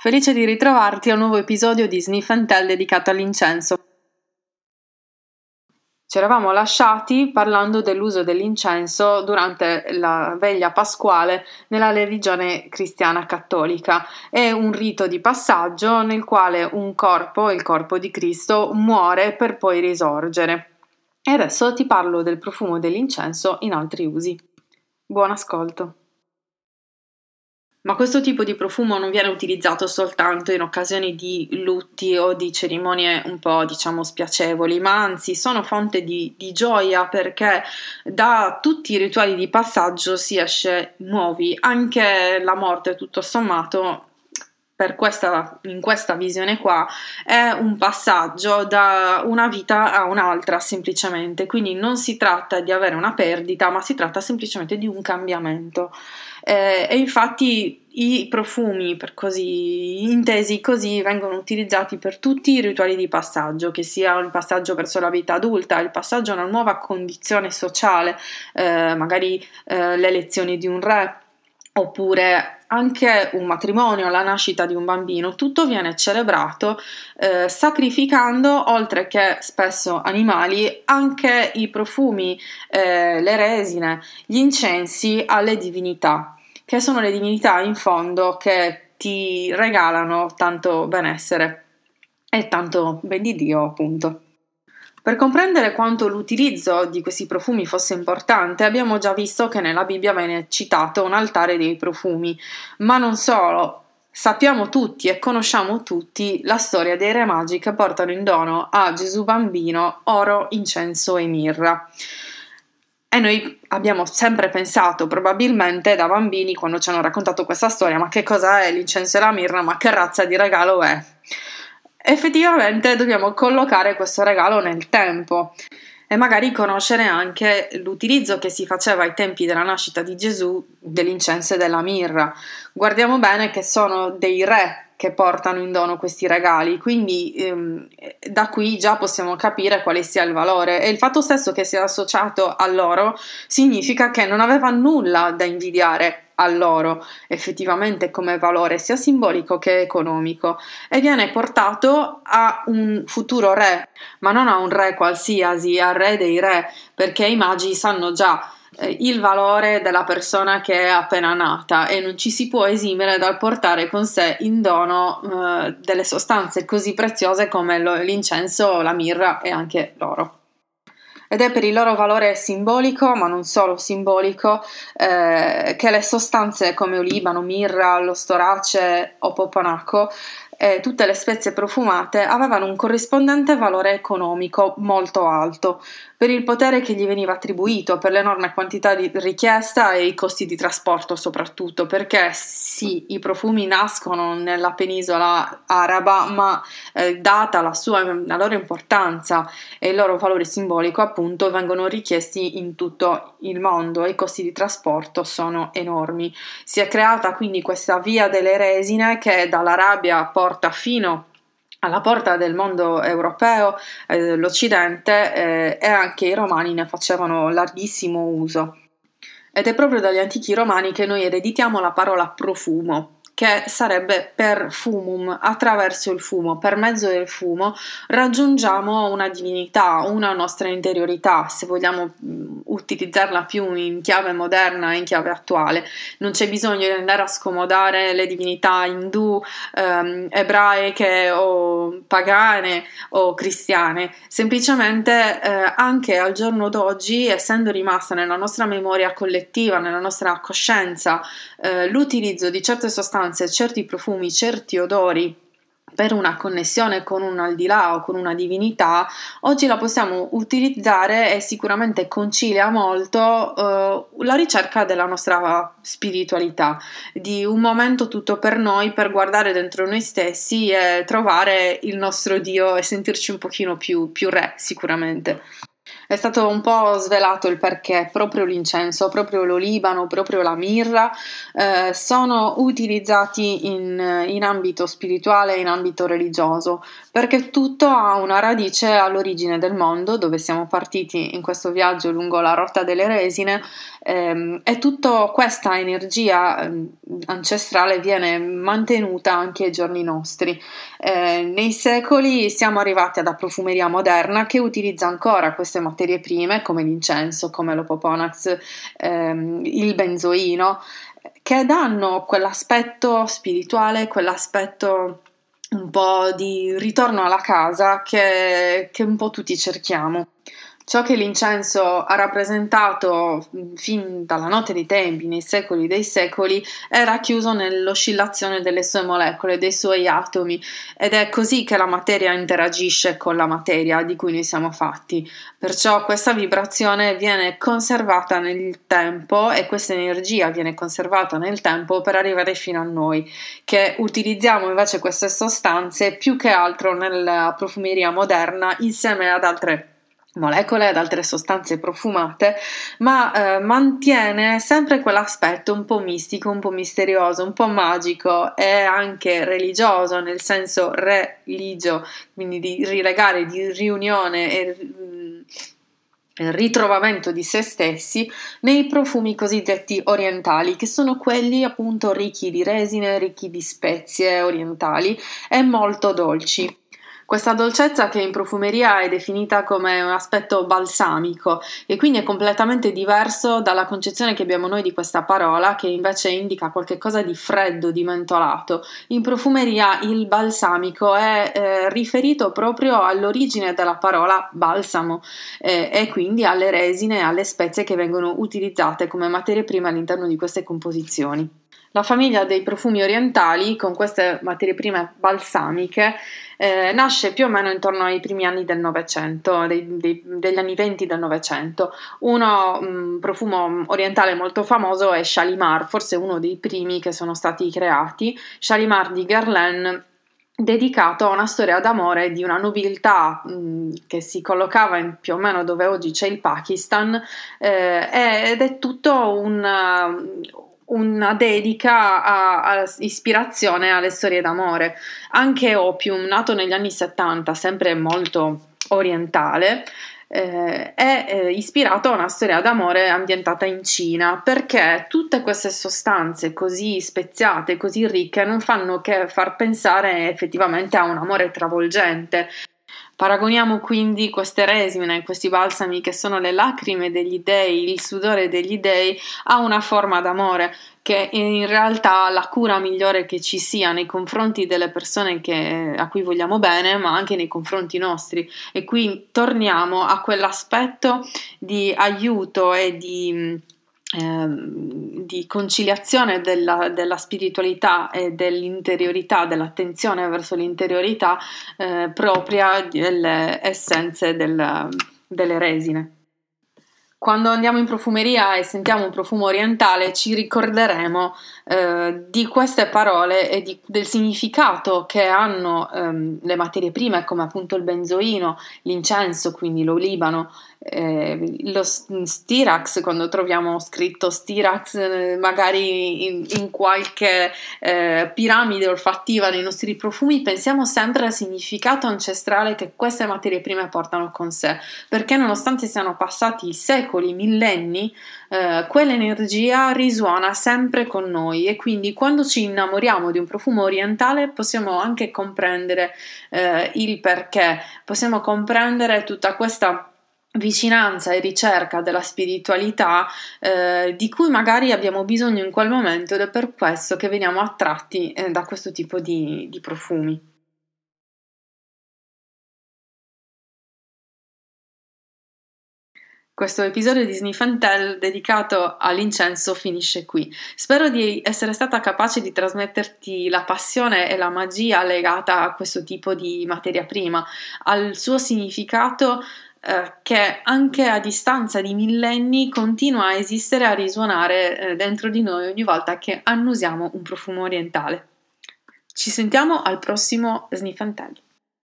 Felice di ritrovarti a un nuovo episodio di Sniff dedicato all'incenso. Ci eravamo lasciati parlando dell'uso dell'incenso durante la veglia pasquale nella religione cristiana cattolica. È un rito di passaggio nel quale un corpo, il corpo di Cristo, muore per poi risorgere. E adesso ti parlo del profumo dell'incenso in altri usi. Buon ascolto. Ma questo tipo di profumo non viene utilizzato soltanto in occasioni di lutti o di cerimonie un po' diciamo spiacevoli, ma anzi sono fonte di, di gioia perché da tutti i rituali di passaggio si esce nuovi, anche la morte tutto sommato questa, in questa visione qua è un passaggio da una vita a un'altra semplicemente, quindi non si tratta di avere una perdita, ma si tratta semplicemente di un cambiamento. Eh, e infatti i profumi, per così intesi così, vengono utilizzati per tutti i rituali di passaggio, che sia il passaggio verso la vita adulta, il passaggio a una nuova condizione sociale, eh, magari eh, le elezioni di un re oppure anche un matrimonio, la nascita di un bambino, tutto viene celebrato eh, sacrificando, oltre che spesso animali, anche i profumi, eh, le resine, gli incensi alle divinità, che sono le divinità in fondo che ti regalano tanto benessere e tanto ben di Dio, appunto. Per comprendere quanto l'utilizzo di questi profumi fosse importante, abbiamo già visto che nella Bibbia viene citato un altare dei profumi, ma non solo. Sappiamo tutti e conosciamo tutti la storia dei re magi che portano in dono a Gesù bambino oro, incenso e mirra. E noi abbiamo sempre pensato, probabilmente da bambini, quando ci hanno raccontato questa storia, ma che cosa è l'incenso e la mirra, ma che razza di regalo è? Effettivamente dobbiamo collocare questo regalo nel tempo e magari conoscere anche l'utilizzo che si faceva ai tempi della nascita di Gesù dell'incenso e della mirra. Guardiamo bene che sono dei re che portano in dono questi regali, quindi ehm, da qui già possiamo capire quale sia il valore e il fatto stesso che sia associato a loro significa che non aveva nulla da invidiare loro effettivamente come valore sia simbolico che economico e viene portato a un futuro re, ma non a un re qualsiasi, al re dei re, perché i magi sanno già eh, il valore della persona che è appena nata e non ci si può esimere dal portare con sé in dono eh, delle sostanze così preziose come l'incenso, la mirra e anche l'oro ed è per il loro valore simbolico, ma non solo simbolico, eh, che le sostanze come olibano, mirra, lo storace o popanaco e tutte le spezie profumate avevano un corrispondente valore economico molto alto, per il potere che gli veniva attribuito, per l'enorme quantità di richiesta e i costi di trasporto soprattutto, perché sì, i profumi nascono nella penisola araba, ma eh, data la, sua, la loro importanza e il loro valore simbolico, appunto, vengono richiesti in tutto il mondo e i costi di trasporto sono enormi. Si è creata quindi questa via delle resine che dall'Arabia porta fino alla porta del mondo europeo, eh, l'Occidente eh, e anche i romani ne facevano larghissimo uso. Ed è proprio dagli antichi romani che noi ereditiamo la parola profumo, che sarebbe per fumum, attraverso il fumo, per mezzo del fumo raggiungiamo una divinità, una nostra interiorità, se vogliamo mm, utilizzarla più in chiave moderna e in chiave attuale. Non c'è bisogno di andare a scomodare le divinità indù, ehm, ebraiche o pagane o cristiane, semplicemente eh, anche al giorno d'oggi, essendo rimasta nella nostra memoria collettiva, nella nostra coscienza, eh, l'utilizzo di certe sostanze sostanze, certi profumi, certi odori per una connessione con un al di là o con una divinità, oggi la possiamo utilizzare e sicuramente concilia molto uh, la ricerca della nostra spiritualità, di un momento tutto per noi per guardare dentro noi stessi e trovare il nostro Dio e sentirci un pochino più, più re sicuramente. È stato un po' svelato il perché proprio l'incenso, proprio l'olibano, proprio la mirra eh, sono utilizzati in, in ambito spirituale e in ambito religioso, perché tutto ha una radice all'origine del mondo, dove siamo partiti in questo viaggio lungo la rotta delle resine, ehm, e tutta questa energia eh, ancestrale viene mantenuta anche ai giorni nostri. Eh, nei secoli siamo arrivati alla profumeria moderna che utilizza ancora queste materie prime come l'incenso, come l'opoponax, ehm, il benzoino, che danno quell'aspetto spirituale, quell'aspetto un po' di ritorno alla casa che, che un po' tutti cerchiamo. Ciò che l'incenso ha rappresentato fin dalla notte dei tempi, nei secoli dei secoli, è racchiuso nell'oscillazione delle sue molecole, dei suoi atomi, ed è così che la materia interagisce con la materia di cui noi siamo fatti. Perciò questa vibrazione viene conservata nel tempo e questa energia viene conservata nel tempo per arrivare fino a noi, che utilizziamo invece queste sostanze più che altro nella profumeria moderna insieme ad altre molecole ed altre sostanze profumate, ma eh, mantiene sempre quell'aspetto un po' mistico, un po' misterioso, un po' magico e anche religioso, nel senso religio, quindi di rilegare, di riunione e mm, ritrovamento di se stessi nei profumi cosiddetti orientali, che sono quelli appunto ricchi di resine, ricchi di spezie orientali e molto dolci. Questa dolcezza che in profumeria è definita come un aspetto balsamico e quindi è completamente diverso dalla concezione che abbiamo noi di questa parola che invece indica qualcosa di freddo, di mentolato. In profumeria il balsamico è eh, riferito proprio all'origine della parola balsamo eh, e quindi alle resine e alle spezie che vengono utilizzate come materie prime all'interno di queste composizioni. La famiglia dei profumi orientali, con queste materie prime balsamiche, eh, nasce più o meno intorno ai primi anni del Novecento, degli anni 20 del Novecento. Uno um, profumo orientale molto famoso è Shalimar, forse uno dei primi che sono stati creati. Shalimar di Guerlain dedicato a una storia d'amore di una nobiltà mh, che si collocava in, più o meno dove oggi c'è il Pakistan eh, ed è tutto un, una dedica a, a, ispirazione alle storie d'amore. Anche Opium, nato negli anni 70, sempre molto orientale, eh, è eh, ispirato a una storia d'amore ambientata in Cina perché tutte queste sostanze così speziate, così ricche, non fanno che far pensare effettivamente a un amore travolgente. Paragoniamo quindi queste resine, questi balsami che sono le lacrime degli dei, il sudore degli dei, a una forma d'amore che in realtà la cura migliore che ci sia nei confronti delle persone che, a cui vogliamo bene, ma anche nei confronti nostri. E qui torniamo a quell'aspetto di aiuto e di di conciliazione della, della, spiritualità e dell'interiorità, dell'attenzione verso l'interiorità eh, propria delle essenze del, delle resine. Quando andiamo in profumeria e sentiamo un profumo orientale ci ricorderemo eh, di queste parole e di, del significato che hanno ehm, le materie prime come appunto il benzoino, l'incenso, quindi l'olibano, eh, lo stirax, quando troviamo scritto stirax eh, magari in, in qualche eh, piramide olfattiva dei nostri profumi, pensiamo sempre al significato ancestrale che queste materie prime portano con sé, perché nonostante siano passati secoli, millenni, eh, quell'energia risuona sempre con noi e quindi quando ci innamoriamo di un profumo orientale possiamo anche comprendere eh, il perché, possiamo comprendere tutta questa vicinanza e ricerca della spiritualità eh, di cui magari abbiamo bisogno in quel momento ed è per questo che veniamo attratti eh, da questo tipo di, di profumi. Questo episodio di Tell dedicato all'incenso finisce qui. Spero di essere stata capace di trasmetterti la passione e la magia legata a questo tipo di materia prima, al suo significato eh, che anche a distanza di millenni continua a esistere e a risuonare eh, dentro di noi ogni volta che annusiamo un profumo orientale. Ci sentiamo al prossimo Tell.